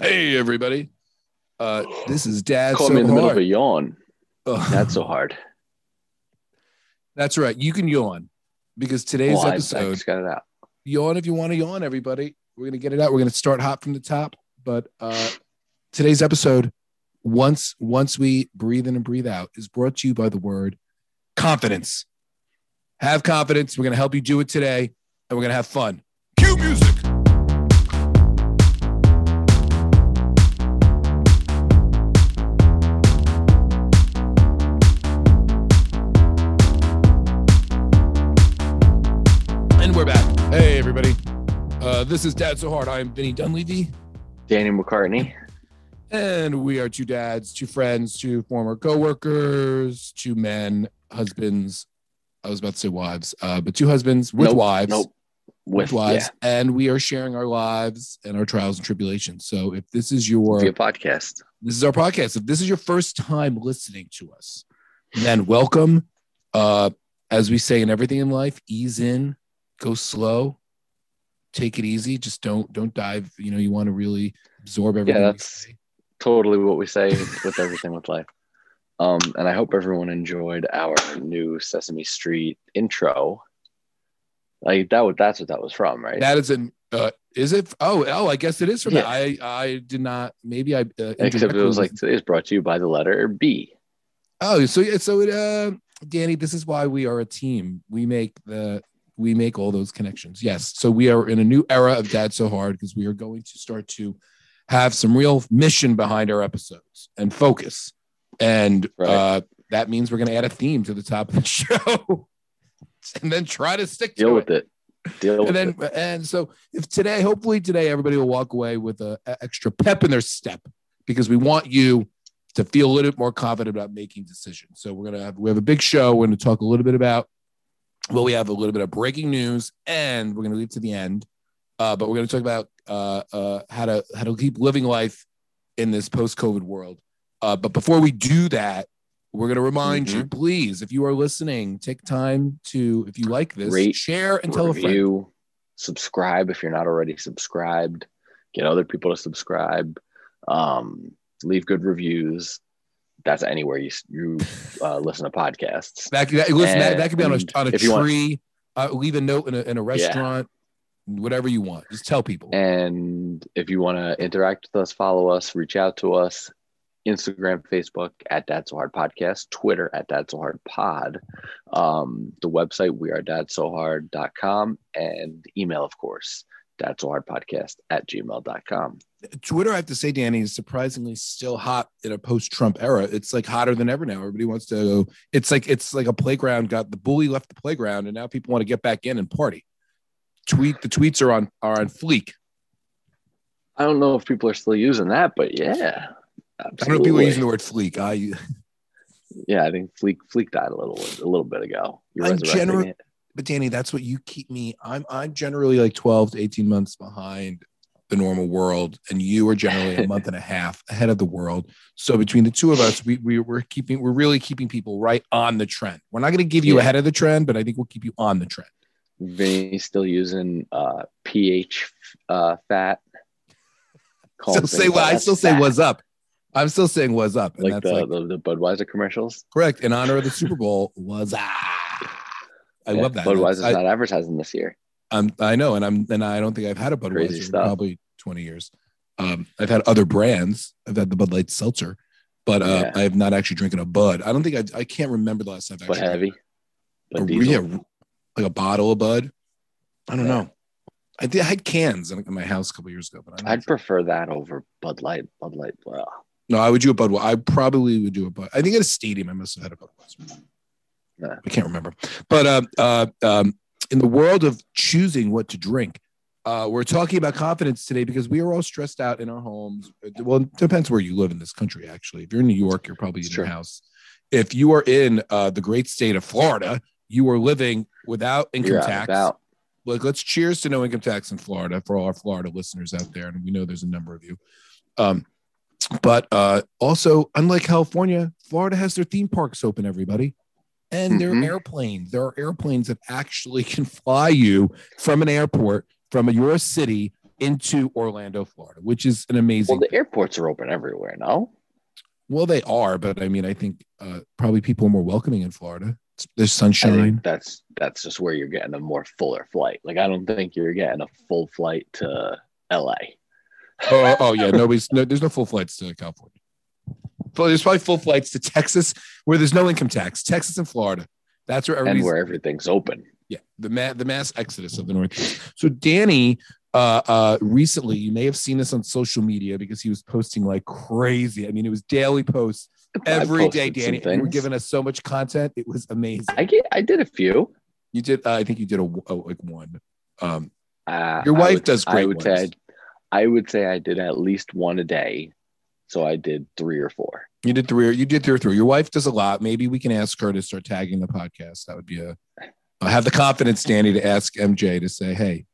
Hey, everybody. Uh, this is Dad. Caught so me in the middle of a yawn. Ugh. That's so hard. That's right. You can yawn because today's Well, episode, just got it out. yawn if you want to yawn, everybody. We're going to get it out. We're going to start hot from the top. But uh, today's episode, once once we breathe in and breathe out, is brought to you by the word confidence. Have confidence. We're going to help you do it today, and we're going to have fun. Cue music. This is Dad So Hard. I'm Vinny Dunleavy. Danny McCartney. And we are two dads, two friends, two former co-workers, two men, husbands. I was about to say wives, uh, but two husbands with Nope, wives. Nope. With With wives. And we are sharing our lives and our trials and tribulations. So if this is your yeah, via podcast. this is our podcast. If this is your first time listening to us, then welcome. Uh, as we say in everything in life, ease in, go slow, take it easy. Just don't don't dive. You know, you want to really absorb everything. we that's- Totally what we say with everything with life. Um, and I hope everyone enjoyed our new Sesame Street intro. Like that, was that's what that was from, right? That is an. Uh, is it? Oh, oh, I guess it is from Yeah. that. I I did not. Maybe I. Uh, Except it was like today's brought to you by the letter B. Oh, so yeah, so it. Uh, Danny, this is why we are a team. We make the. We make all those connections. Yes. So we are in a new era of Dad So Hard because we are going to start to have some real mission behind our episodes and focus. And Right. uh, that means we're going to add a theme to the top of the show and then try to stick Deal to with it. Deal with it. and then it. and so if today hopefully today everybody will walk away with a, a extra pep in their step because we want you to feel a little bit more confident about making decisions so we're gonna have we have a big show we're gonna talk a little bit about well we have a little bit of breaking news and we're gonna leave to the end. Uh, but we're gonna talk about uh, uh, how to how to keep living life in this post-covid world. Uh, but before we do that we're going to remind you please if you are listening take time to if you like this Rate, share and tell a friend. subscribe if you're not already subscribed, get other people to subscribe, um, leave good reviews. That's anywhere you you uh, listen to podcasts. That, that listen, that, that could be on a on a you want- tree. uh, leave a note in a, in a restaurant, whatever you want. Just tell people. And if you want to interact with us, follow us, reach out to us. Instagram, Facebook at Dad So Hard Podcast, Twitter at Dad So Hard Pod, um, the website we are dadsohard.com, and email, of course, So Hard Podcast at gmail.com. Twitter, I have to say, Danny, is surprisingly still hot in a post-Trump era. It's like hotter than ever now. Everybody wants to go. It's like it's like a playground. Got the bully left the playground, and now people want to get back in and party. Tweet the tweets are on are on fleek. I don't know if people are still using that, but yeah. I don't know if people are using the word fleek. I Yeah, I think Fleek Fleek died a little a little bit ago. You're I'm it. But Danny, that's what you keep me. I'm I'm generally like 12 to 18 months behind the normal world, and you are generally a month and a half ahead of the world. So between the two of us, we, we we're keeping we're really keeping people right on the trend. We're not going to give you Yeah. ahead of the trend, but I think we'll keep you on the trend. Vinny's still using uh, pH uh, fat. Still say well, I still say fat. what's up. I'm still saying was up, and like that's the, like the the Budweiser commercials. correct in honor of the Super Bowl. Was ah. I Yeah, love that. Budweiser's I, not advertising this year. I'm, I know, and I'm, and I don't think I've had a Budweiser Crazy in probably 20 years. Um, I've had other brands. I've had the Bud Light Seltzer, but uh, Yeah. I have not actually drinking a Bud. I don't think I, I can't remember the last time I've But actually heavy. a, But diesel. yeah, like a bottle of Bud. I don't Yeah. know. I did. I had cans in, in my house a couple years ago, but I don't I'd prefer that over Bud Light. Bud Light. Well, no. I would do a Bud. I probably would do a Bud. I think at a stadium, I must have had a Budweiser. I can't remember. But uh, uh, um, in the world of choosing what to drink, uh, we're talking about confidence today because we are all stressed out in our homes. Well, it depends where you live in this country, actually. If you're in New York, you're probably in your house. If you are in uh, the great state of Florida, you are living without income tax. about. Look, let's cheers to no income tax in Florida for all our Florida listeners out there. And we know there's a number of you. Um, but uh, also, unlike California, Florida has their theme parks open, everybody. And there are airplanes. There are airplanes that actually can fly you from an airport, from your city into Orlando, Florida, which is an amazing. Well, the airports are open everywhere. No. Well, they are, but I mean, I think uh, probably people are more welcoming in Florida. There's sunshine. that's that's just where you're getting a more fuller flight. Like I don't think you're getting a full flight to LA. oh, oh yeah, nobody's no. There's no full flights to California. There's probably full flights to Texas, where there's no income tax. Texas and Florida. That's where and where everything's open. Yeah, the ma- the mass exodus of the Northeast. So Danny, uh, uh, recently, you may have seen this on social media because he was posting like crazy. I mean, it was daily posts every I day. Danny, you were giving us so much content. It was amazing. I get. I did a few. You did. Uh, I think you did a, a like one. Um, Uh, Your wife would- does I great would say. ones. I, I would say I did at least one a day. So I did three or four. you did three. Or, You did three or three. Your wife does a lot. Maybe we can ask her to start tagging the podcast. That would be a. I have the confidence, Danny, to ask MJ to say, "Hey,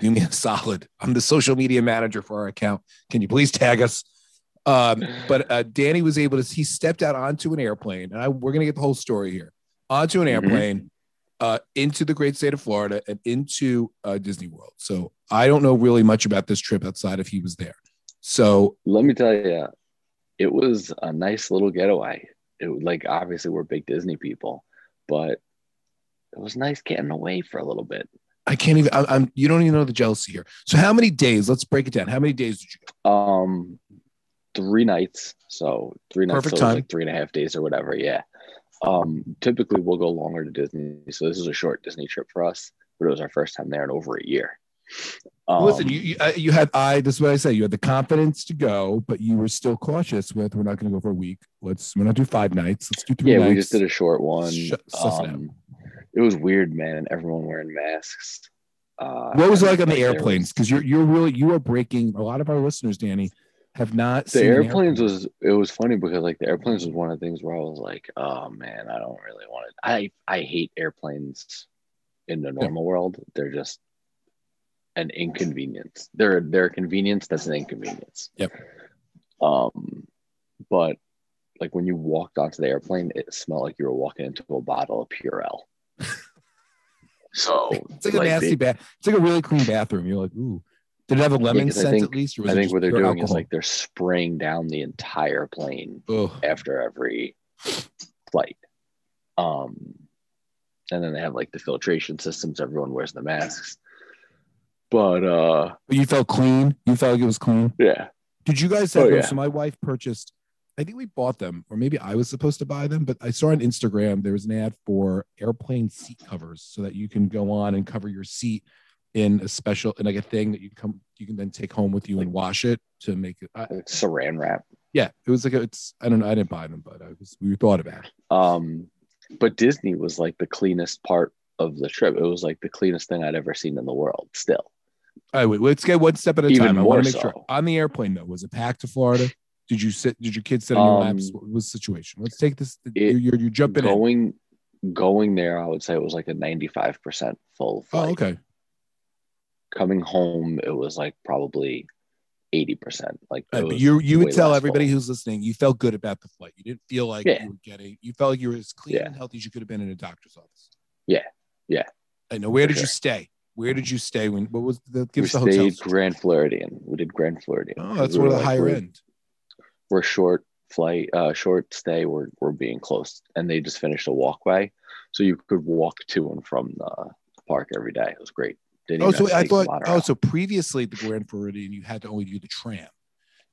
do me a solid. I'm the social media manager for our account. Can you please tag us?" Um, but uh, Danny was able to. He stepped out onto an airplane, and I, we're gonna get the whole story here. Onto an Mhm. airplane, uh, into the great state of Florida, and into uh, Disney World. So I don't know really much about this trip outside if he was there. So Let me tell you, it was a nice little getaway. It was like obviously we're big Disney people, but it was nice getting away for a little bit. I can't even. I, I'm. You don't even know the jealousy here. So how many days? Let's break it down. How many days did you go? Um, three nights. So three nights, Perfect so time. like three and a half days or whatever. Yeah. Um, typically we'll go longer to Disney. So this is a short Disney trip for us, but it was our first time there in over a year. Um, Listen, you you, uh, you had. I. This is what I say. You had the confidence to go, but you were still cautious. With we're not going to go for a week. Let's. We're not do five nights. Let's do three yeah, nights. we just did a short one. It. Um, it was weird, man. Everyone wearing masks. Uh, what was it like on the airplanes? Because you're you're really you are breaking. A lot of our listeners, Danny, have not the airplanes airplane. was it was funny because like the airplanes was one of the things where I was like, oh man, I don't really want it. I I hate airplanes in the normal world. They're just an inconvenience. They're they're a convenience that's an inconvenience. Yep. Um, but like when you walked onto the airplane, it smelled like you were walking into a bottle of Purell. so It's like a nasty bath. It's like a really clean bathroom. You're like, ooh. Did it have a lemon I scent think- at least? Or was I think what they're doing is like they're spraying down the entire plane Ugh. after every flight. Um, and then they have like the filtration systems. Everyone wears the masks. But uh, you felt clean. You felt like it was clean. yeah, Did you guys have Oh, yeah. So my wife purchased, I think we bought them, or maybe I was supposed to buy them, but I saw on Instagram there was an ad for airplane seat covers so that you can go on and cover your seat in a special in like a thing that you come you can then take home with you and wash it to make it. I, like saran wrap. yeah, it was like a, it's I don't know I didn't buy them, but I was we thought about it. Um, but Disney was like the cleanest part of the trip. It was like the cleanest thing I'd ever seen in the world. Still, All right, wait, let's get one step at a Even time. I want to make so. sure on the airplane though was it packed to Florida? Did you sit? Did your kids sit in your Um, laps? What was the situation? Let's take this. it- you're, you're, jumping in. going going there, I would say it was like a ninety five percent full flight. Oh, okay. Coming home, it was like probably eighty percent. Like but you you would tell everybody full. who's listening you felt good about the flight. You didn't feel like Yeah. you were getting. You felt like you were as clean Yeah. and healthy as you could have been in a doctor's office. Yeah. Yeah. I know. Where For did you stay? Where did you stay? When what was the give we us the stayed story. Grand Floridian. We did Grand Floridian. Oh, that's one of the higher end. We're short flight, uh, short stay. We're we're being close, and they just finished a walkway, so you could walk to and from the park every day. It was great. Didn't Oh, so I thought. Oh, so previously the Grand Floridian you had to only do the tram.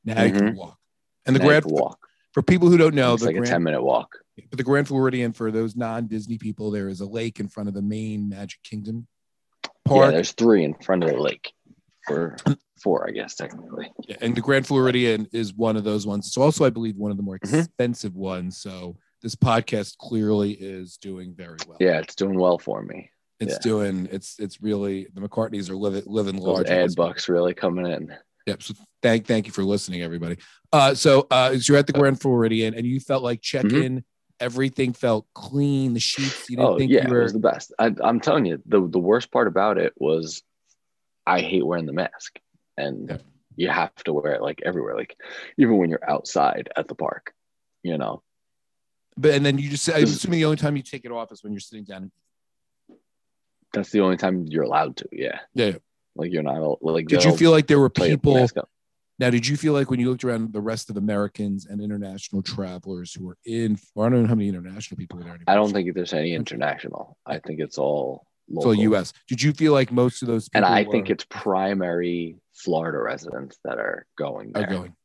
Now you can Mhm. walk. And the Now Grand walk. for people who don't know it's the like a ten minute walk. But the Grand Floridian, for those non-Disney people, there is a lake in front of the main Magic Kingdom Yeah, there's three in front of the lake, or four, I guess technically. Yeah, and the Grand Floridian is one of those ones. It's also, I believe, one of the more Mhm. expensive ones. So this podcast clearly is doing very well. Yeah, it's doing well for me. it's yeah. doing. It's it's really the McCartneys are living living large. ad bucks really coming in. Yep. So thank thank you for listening, everybody. Uh, so uh, so you're at the Grand Floridian, and you felt like check in. Everything felt clean. The sheets. You didn't. Oh think yeah, you it was the best. I, I'm telling you, the the worst part about it was, I hate wearing the mask, and Yeah. you have to wear it like everywhere, like even when you're outside at the park, you know. But and then you just. I'm assuming the only time you take it off is when you're sitting down. That's the only time you're allowed to. Yeah, Yeah. Like you're not like. Did you feel like there were people? Now, did you feel like when you looked around the rest of Americans and international travelers who were in, or I don't know how many international people were there. I don't think there's any international. I think it's all it's local. all U.S. Did you feel like most of those people and I think it's primary Florida residents that are going are there. going?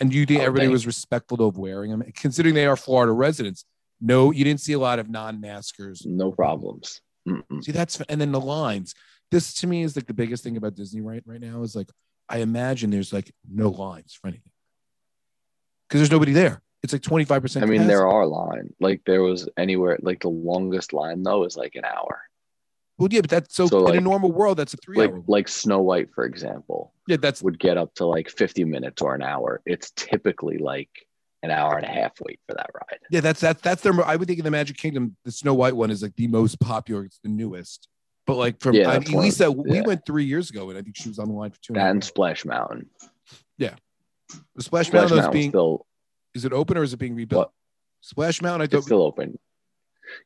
And do you think everybody was respectful of wearing them, considering they are Florida residents? No, you didn't see a lot of non-maskers. No problems. Mm-mm. See, that's and then the lines. This to me is like the biggest thing about Disney right right now is like I imagine there's like no lines for anything because there's nobody there. It's like 25 percent. I mean, there are lines. Like there was anywhere. Like the longest line though is like an hour. Well, yeah, but that's so, So, in a normal world, that's a three Like hour. like Snow White, for example, Yeah, that's would get up to like 50 minutes or an hour. It's typically like an hour and a half wait for that ride. yeah, that's that's that's their. I would think in the Magic Kingdom, the Snow White one is like the most popular. It's the newest. But like from Yeah, I mean, Lisa, we went three years ago, and I think she was on the line for two. That and Splash Mountain. Yeah, the Splash, Splash Mountain is being still is it open or is it being rebuilt? What? Splash Mountain, I think it's still open.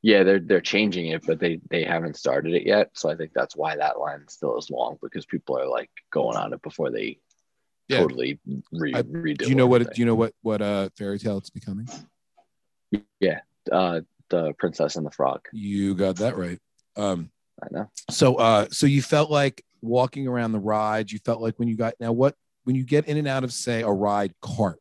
Yeah, they're they're changing it, but they they haven't started it yet. So I think that's why that line still is long because people are like going on it before they Yeah. totally re- I- redo. do you know what? everything. Do you know what what uh fairy tale it's becoming? Yeah, uh, the Princess and the Frog. You got that right. Um, I know. so uh, so you felt like walking around the rides. You felt like when you got now what when you get in and out of say a ride cart,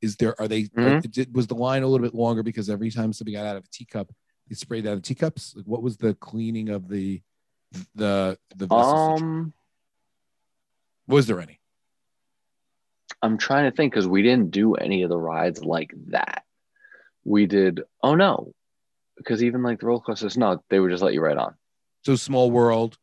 is there are they Mhm. did, was the line a little bit longer because every time somebody got out of a teacup, they sprayed out the teacups? Like what was the cleaning of the the the? Um, was there any? I'm trying to think because we didn't do any of the rides like that. We did. Oh no, because even like the roller coasters, no, they would just let you ride on. So small world,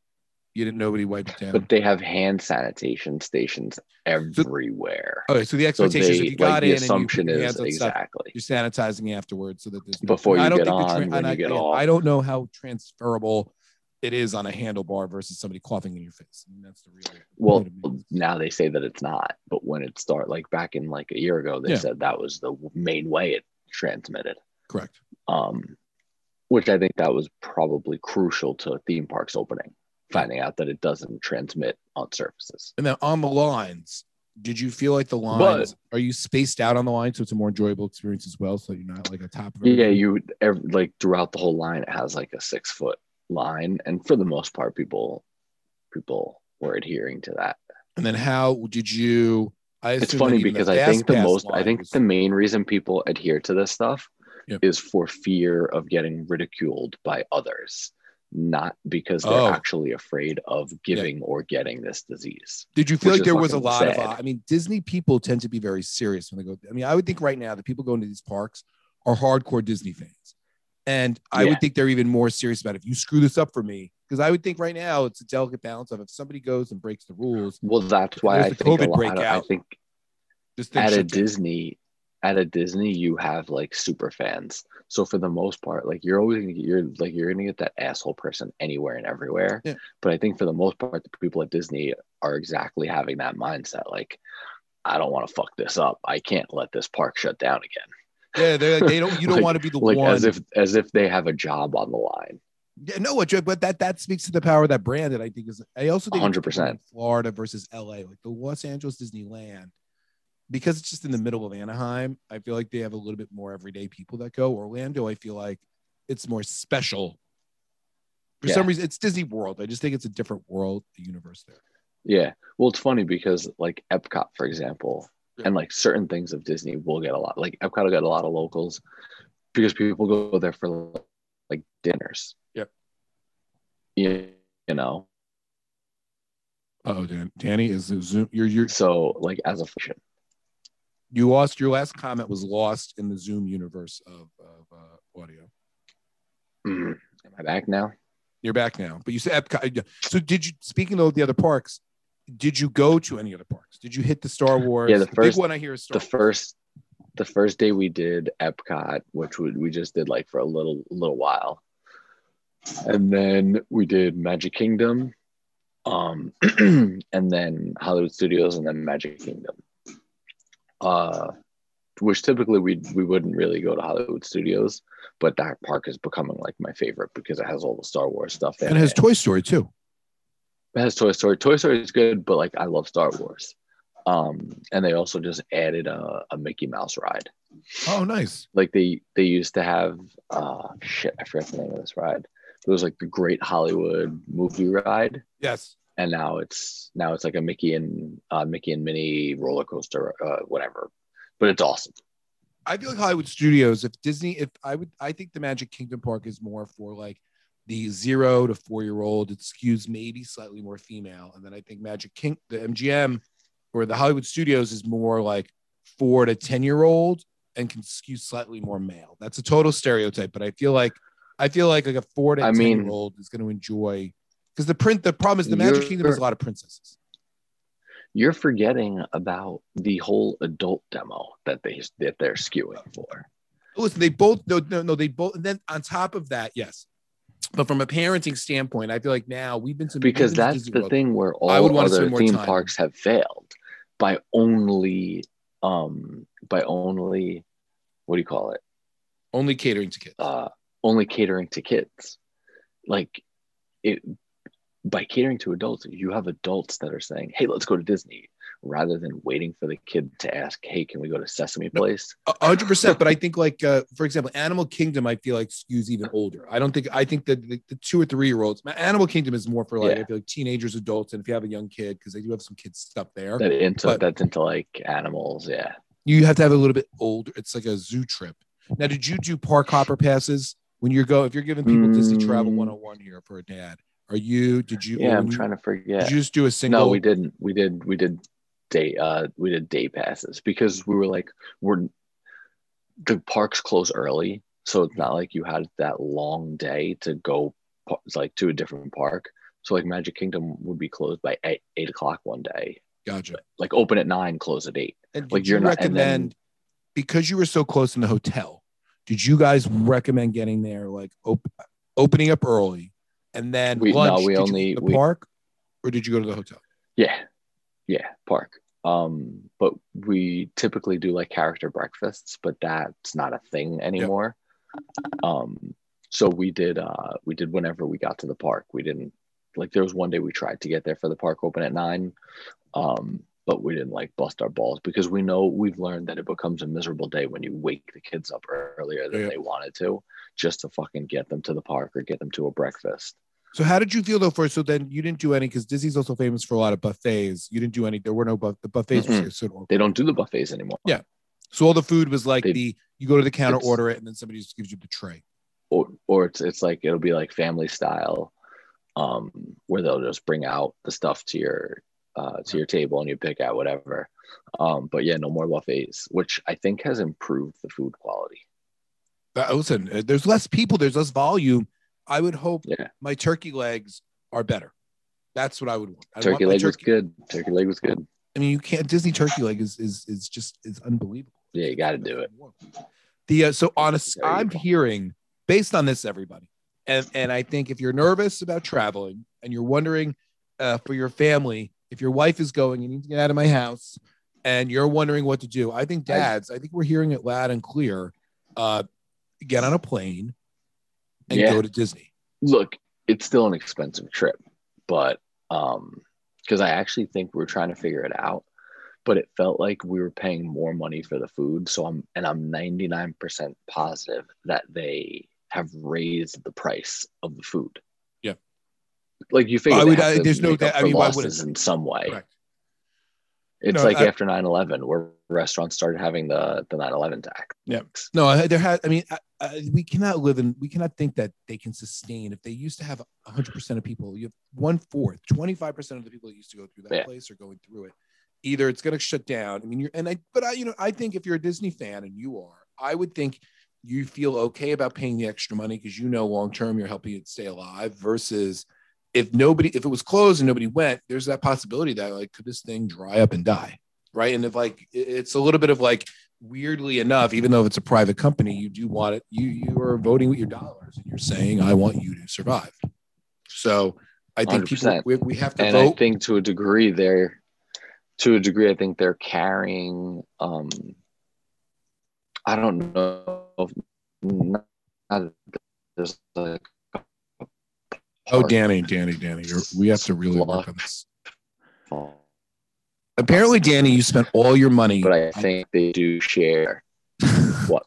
you didn't nobody wiped down. But they have hand sanitation stations everywhere. okay, so the So expectation is they if you got like in the and you assumption put is on stuff, exactly. you're sanitizing afterwards so that there's no- Before you I don't get think the on, when and you I, get again, off. I don't know how transferable it is on a handlebar versus somebody coughing in your face. I mean, that's the real. Well, point of it. now they say that it's not, but when it start like back in like a year ago, they Yeah. said that was the main way it transmitted. correct. Um, which I think that was probably crucial to theme parks opening, finding out that it doesn't transmit on surfaces. And then on the lines, did you feel like the lines are you spaced out on the line so it's a more enjoyable experience as well? So you're not like a top of Yeah, you ev- like throughout the whole line, it has like a six foot line, and for the most part, people people were adhering to that. And then how did you? I It's funny because I think the most, I think the main reason people adhere to this stuff Yep. is for fear of getting ridiculed by others, not because they're Oh. actually afraid of giving or getting this disease. Did you feel like there was a lot of? sad. Uh, I mean, Disney people tend to be very serious when they go. I mean, I would think right now the people going to these parks are hardcore Disney fans, and I Yeah. would think they're even more serious about it. if you screw this up for me, because I would think right now it's a delicate balance of if somebody goes and breaks the rules, Well, that's why I think a COVID lot, I think this thing at a Disney, at a Disney, you have like super fans. So for the most part, like you're always gonna get, you're like you're gonna get that asshole person anywhere and everywhere. Yeah. But I think for the most part, the people at Disney are exactly having that mindset. Like, I don't want to fuck this up. I can't let this park shut down again. Yeah, they're like, they don't. You don't Like- want to be the Like one. as if as if they have a job on the line. Yeah, no, but that that speaks to the power of that brand. That I think is. I also think 100%. Florida versus LA, like the Los Angeles Disneyland, because it's just in the middle of Anaheim. I feel like they have a little bit more everyday people that go. Orlando, I feel like it's more special. For Yeah. some reason, it's Disney World. I just think it's a different world, the universe there. Yeah. Well, it's funny because like Epcot, for example, Yeah. and like certain things of Disney will get a lot. Like Epcot will get a lot of locals because people go there for like dinners. Yep. You, you know, Oh, Dan, Danny is Zoom. You're you're so like as a function. You lost your last comment was lost in the Zoom universe of of uh, audio. Mm. Am I back now? You're back now, but you said Epcot. So did you? Speaking of the other parks, did you go to any other parks? Did you hit the Star Wars? Yeah, the big first- one I hear is Star The Wars. first, the first day we did Epcot, which we, we just did like for a little little while, and then we did Magic Kingdom, um, and then Hollywood Studios, and then Magic Kingdom. Uh, which typically we we wouldn't really go to Hollywood Studios, but that park is becoming like my favorite because it has all the Star Wars stuff and it has it. Toy Story too. It has Toy Story. Toy Story is good, but like I love Star Wars. Um, and they also just added a, a Mickey Mouse ride. Oh, nice. Like they they used to have uh shit, I forget the name of this ride. It was like the Great Hollywood movie ride, Yes. And now it's now it's like a Mickey and uh, Mickey and Minnie roller coaster, uh, whatever. But it's awesome. I feel like Hollywood Studios, if Disney, if I would, I think the Magic Kingdom Park is more for like the zero to four year old. It skews maybe slightly more female. And then I think Magic King, the MGM or the Hollywood Studios is more like four to 10 year old and can skew slightly more male. That's a total stereotype, but I feel like, I feel like like a four to I 10 mean- year old is going to enjoy because the print, the problem is the Magic You're- Kingdom has a lot of princesses. You're forgetting about the whole adult demo that they that they're skewing for. listen, they both no no no they both and then on top of that, yes. But from a parenting standpoint, I feel like now we've been to because been that's the thing where I all would wanna other more theme time. parks have failed by only um by only what do you call it only catering to kids. uh only catering to kids like it by catering to adults you have adults that are saying hey let's go to disney rather than waiting for the kid to ask hey can we go to sesame place hundred percent. But I think like uh, for example, Animal Kingdom, I feel like skews even older. I don't think I think that the, the two or three year olds. Animal Kingdom is more for like Yeah. I feel like teenagers, adults, and if you have a young kid, because they do have some kids stuff there. that into But- that's into like animals yeah you have to have a little bit older. It's like a zoo trip. Now, did you do park hopper passes when you're go? If you're giving people Disney Travel Mm. 101 here for a dad, are you? Did you? yeah i'm you- trying to forget Did you just do a single? No, we didn't. We did. We did day. Uh, we did day passes because we were like, we're the parks close early, so it's not like you had that long day to go like to a different park. So like Magic Kingdom would be closed by eight, eight o'clock one day, Gotcha. like open at nine, close at eight. And Like, you you're not- and then- recommend because you were so close in the hotel? Did you guys recommend getting there like op- opening up early and then We- no, we only- the we- park or did you go to the hotel? Yeah, yeah, park. Um, but we typically do like character breakfasts, but that's not a thing anymore. Um, so we did uh we did whenever we got to the park. We didn't like there was one day we tried to get there for the park open at nine. Um, but we didn't like bust our balls because we know we've learned that it becomes a miserable day when you wake the kids up earlier than Yeah. they wanted to just to fucking get them to the park or get them to a breakfast. So how did you feel though? First, so then you didn't do any because Disney's also famous for a lot of buffets. You didn't do any. There were no buff. The buffets were Mm-mm. sort of They don't do the buffets anymore. Yeah. So all the food was like They- the you go to the counter, order it, and then somebody just gives you the tray. or or it's it's like it'll be like family style um where they'll just bring out the stuff to your uh to your table and you pick out whatever um but yeah no more buffets which i think has improved the food quality Listen, uh, there's less people, there's less volume. I would hope Yeah. my turkey legs are better. That's what I would want. I turkey my leg was good turkey leg was good I mean, you can't. Disney turkey leg is is is just is unbelievable. Yeah, you gotta do it. The uh, so you I'm hearing based on this, everybody, and and I think if you're nervous about traveling and you're wondering uh, for your family, if your wife is going, you need to get out of my house, and you're wondering what to do. I think dads, I think we're hearing it loud and clear. Uh, get on a plane and Yeah. go to Disney. look it's still an expensive trip but um because i actually think we're trying to figure it out but it felt like we were paying more money for the food so i'm and i'm 99% positive that they have raised the price of the food Yeah. like you figure I would- I- there's no doubt- I mean, why losses wouldn't- in some way Correct. it's No, like I- after 9-11 where restaurants started having the the 9-11 tax Yeah. No, there has. I mean, I, we cannot live in. We cannot think that they can sustain. If they used to have 100 percent of people, you have one fourth, 25 percent of the people that used to go through that Yeah. place are going through it. Either it's going to shut down. I mean, you're and I. But I, you know, I think if you're a Disney fan and you are, I would think you feel okay about paying the extra money because you know long term you're helping it stay alive. Versus if nobody, if it was closed and nobody went, there's that possibility that like could this thing dry up and die, right? And if like it's a little bit of like weirdly enough, even though it's a private company, you do want it. You you are voting with your dollars, and you're saying, "I want you to survive." So I think people 100%. we, we have to and I vote. think to a degree they're to a degree I think they're carrying um I don't know if not, there's like Oh, Danny, Danny, Danny, you're, we have to really work on this. Apparently, Danny, you spent all your money. But I think they do share. what?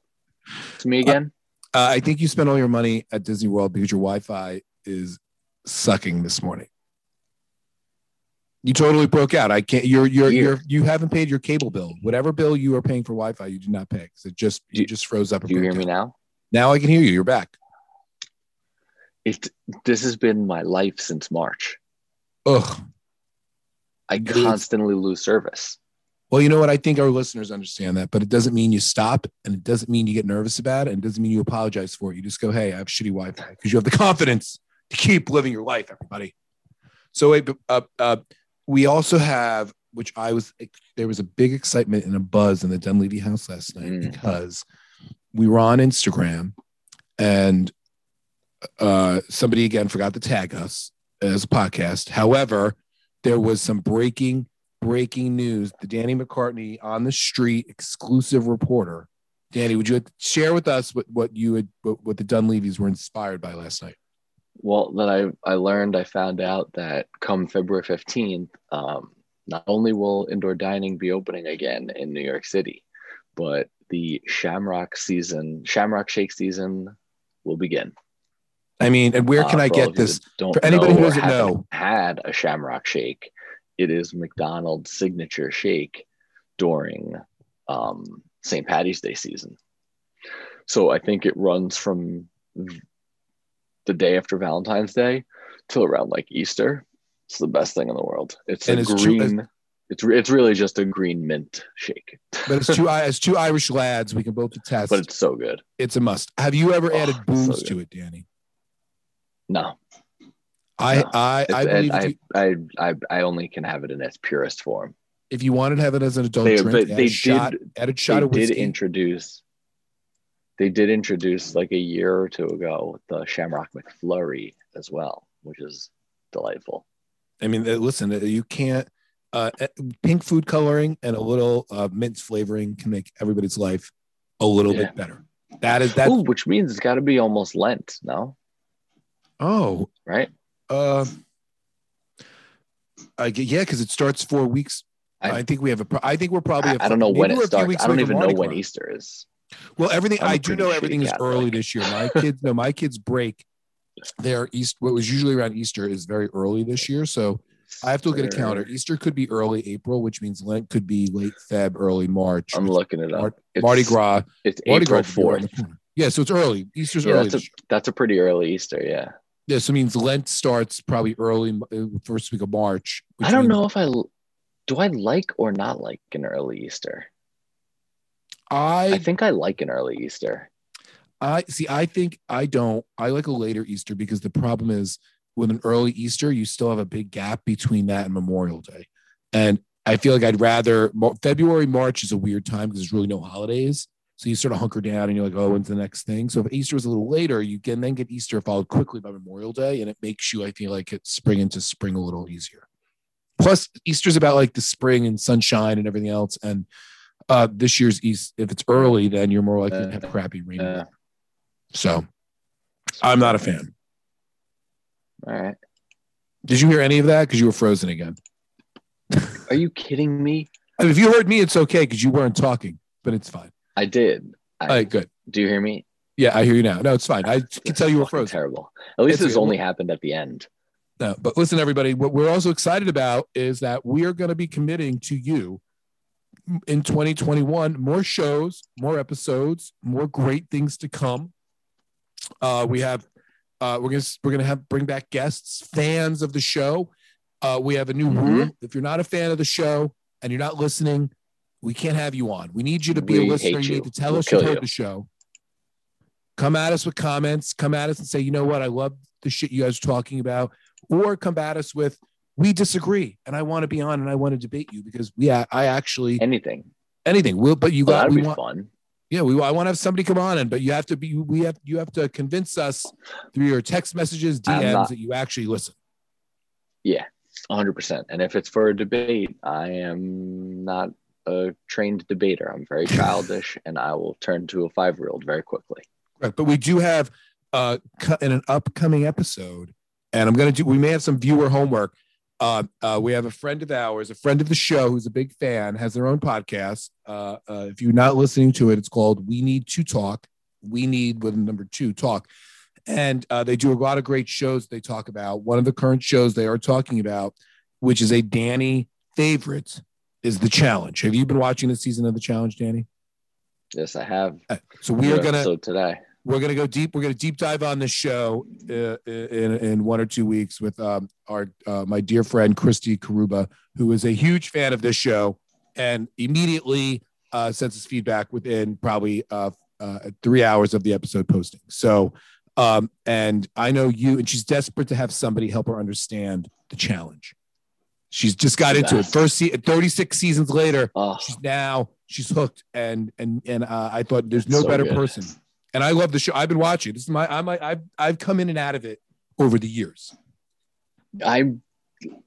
To me again? Uh, I think you spent all your money at Disney World because your Wi-Fi is sucking this morning. You totally broke out. I can't. You're you're Here. you're you haven't paid your cable bill. Whatever bill you are paying for Wi-Fi, you did not pay because it just you just froze up. do you hear me now? Now I can hear you. You're back. It. This has been my life since March. Ugh. I constantly lose service. Well, you know what? I think our listeners understand that, but it doesn't mean you stop, and it doesn't mean you get nervous about it, and it doesn't mean you apologize for it. You just go, "Hey, I have shitty Wi-Fi," because you have the confidence to keep living your life. Everybody. So, wait, uh, uh, we also have, which I was, there was a big excitement and a buzz in the Dunleavy house last night Mm. because we were on Instagram, and uh, somebody again forgot to tag us as a podcast. However, there was some breaking breaking news. The Danny McCartney on the street exclusive reporter. Danny, would you share with us what, what you had what, what the Dunleavys were inspired by last night? Well, then I, I learned, I found out that come February 15th, um, not only will indoor dining be opening again in New York City, but the Shamrock season, Shamrock Shake season will begin. I mean, and where can Uh, I get this? Don't for anybody who doesn't know. had a Shamrock Shake, it is McDonald's signature shake during um, St. Patty's Day season. So I think it runs from the day after Valentine's Day till around like Easter. It's the best thing in the world. It's And a it's true- green. It's it's really just a green mint shake, But it's two as two Irish lads, we can both attest. but it's so good. it's a must. Have you ever Oh, added so booze good. to it, Danny? No, I No. I I believe I, I I I only can have it in its purest form. if you wanted to have it as an adult They- drink, but they a shot, did- add a shot they of did introduce they did introduce like a year or two ago the Shamrock McFlurry as well, which is delightful. I mean, uh, listen, uh, you can't. Uh, uh, pink food coloring and a little uh, mint flavoring can make everybody's life a little Yeah. bit better. That is that. Ooh, which means it's got to be almost Lent, no? Oh, Right? uh, I yeah, because it starts four weeks. I, I- think we have a. pro- I think we're probably. I, a- I don't know when it starts. I don't even know when Easter is. Well, everything I'm I do know everything is Catholic. early this year. My kids, no, my kids break their East. What was usually around Easter is very early this year. So I have to look at a calendar. Easter could be early April, which means Lent could be late Feb, early March. I'm looking it up. Mar- It's, Mardi Gras. It's Mardi April Gras would be around 4th. Yeah, so it's early. Easter's Yeah, early. that's a that's a pretty early Easter. Yeah. Yeah, so it means Lent starts probably early uh, first week of March. which I don't know if I do I like or not like an early Easter. I I think I like an early Easter. I see. I think I don't. I like a later Easter because the problem is with an early Easter, you still have a big gap between that and Memorial Day, and I feel like I'd rather February March is a weird time because there's really no holidays, so you sort of hunker down and you're like, oh, when's the next thing? So if Easter was a little later, you can then get Easter followed quickly by Memorial Day, and it makes you, I feel like, it spring into spring a little easier. Plus, Easter's about like the spring and sunshine and everything else, and uh, this year's East, if it's early, then you're more likely to have crappy rain. Uh. So I'm not a fan. All right. Did you hear any of that? Because you were frozen again. Are you kidding me? I mean, if you heard me, it's okay because you weren't talking, but it's fine. I did. I, All right, good. Do you hear me? Yeah, I hear you now. No, it's fine. I can tell you were frozen. Terrible. At least It's this only happened at the end. No, but listen, everybody, what we're also excited about is that we are going to be committing to you in 2021 more shows, more episodes, more great things to come. Uh, we have uh, we're gonna we're gonna have bring back guests, fans of the show. Uh, we have a new Mhm. rule. If you're not a fan of the show and you're not listening, we can't have you on. We need you to be We a listener. You you. need to tell We'll us you've heard you. the show. Come at us with comments. Come at us and say, you know what, I love the shit you guys are talking about, or come at us with, we disagree, and I want to be on and I want to debate you because yeah, I actually Anything. anything We'll, but you Well, got that'd we be want fun. yeah we I want to have somebody come on and but you have to be we have you have to convince us through your text messages DMs not- that you actually listen. Yeah, 100%. And if it's for a debate, I am not a trained debater. I'm very childish and I will turn to a five year old very quickly. Right, but we do have uh in an upcoming episode and I'm gonna do. We may have some viewer homework. Uh, uh, we have a friend of ours, a friend of the show, who's a big fan, has their own podcast. Uh, uh, if you're not listening to it, it's called "We Need to Talk." We need with number two talk, and uh, they do a lot of great shows. They talk about one of the current shows they are talking about, which is a Danny favorite, is the challenge. Have you been watching the season of the challenge, Danny? Yes, I have. Uh, So we are gonna So today. we're gonna go deep. We're gonna deep dive on this show uh, in in one or two weeks with um, our uh, my dear friend Christy Karuba, who is a huge fan of this show, and immediately uh, sends us feedback within probably uh, uh, three hours of the episode posting. So, um, and I know you, and she's desperate to have somebody help her understand the challenge. She's just got into it. First, se- 36 seasons later, Oh, she's now she's hooked and and and uh, i thought there's no so better good. person. And i love the show. I've been watching. This is my i'm i've i've come in and out of it over the years. I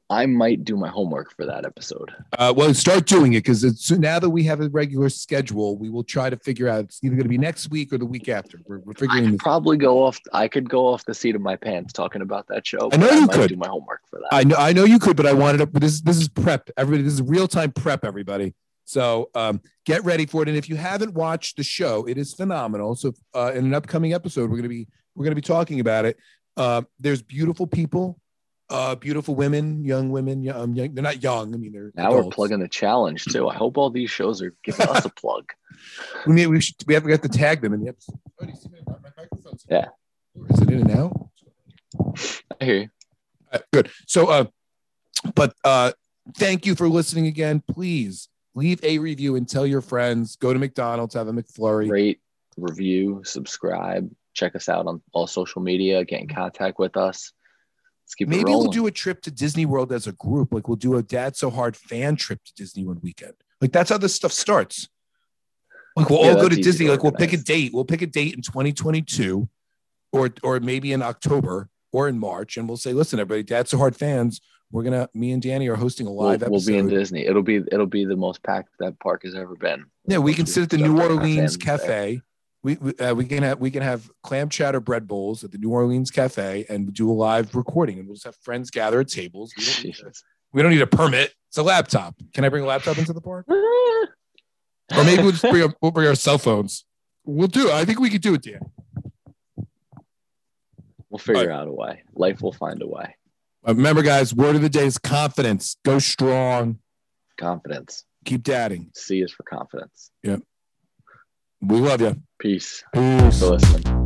I might do my homework for that episode. uh well start doing it because now that we have a regular schedule we will try to figure out it's either going to be next week or the week after we're, we're I figuring this probably go off. I could go off the seat of my pants talking about that show. I know you might could. do my homework for that. I know, I know you could, but I wanted to. But this, this is prep. Everybody, this is real time prep. Everybody, so um, get ready for it. And if you haven't watched the show, it is phenomenal. So uh, in an upcoming episode, we're gonna be we're gonna be talking about it. Uh, there's beautiful people, uh, beautiful women, young women. Young, um, young, they're not young. I mean, they're now we're plugging the challenge too. I hope all these shows are giving us a plug. We need, we should we have, we have to tag them in the episode. Oh, do you see my, my Yeah. Is it in and out? I hear you. Uh, good. So, uh, but uh, thank you for listening again. Please leave a review and tell your friends. Go to McDonald's, have a McFlurry. Rate, review, subscribe. Check us out on all social media. Get in contact with us. Maybe we'll do a trip to Disney World as a group. Like we'll do a Dad So Hard fan trip to Disney one weekend. Like that's how this stuff starts. Like we'll Yeah, all go to Disney. to Like we'll pick a date. We'll pick a date in 2022, or or maybe in October or in March, and we'll say, listen, everybody, Dad So Hard fans, we're gonna. Me and Danny are hosting a We'll, live we'll be in Disney. It'll be it'll be the most packed that park has ever been. Yeah, we can sit at the New Orleans. Cafe. We we, uh, we can have we can have clam chowder bread bowls at the New Orleans Cafe and do a live recording, and we'll just have friends gather at tables. We don't, need to- we don't need a permit. It's a laptop. Can I bring a laptop into the park? Or maybe we'll just bring our, we'll bring our cell phones. We'll do it. I think we could do it, Dan. We'll figure out a way. Life will find a way. Remember, guys, word of the day is confidence. Go strong. Confidence. Keep dadding. C is for confidence. We love you. Peace. Peace.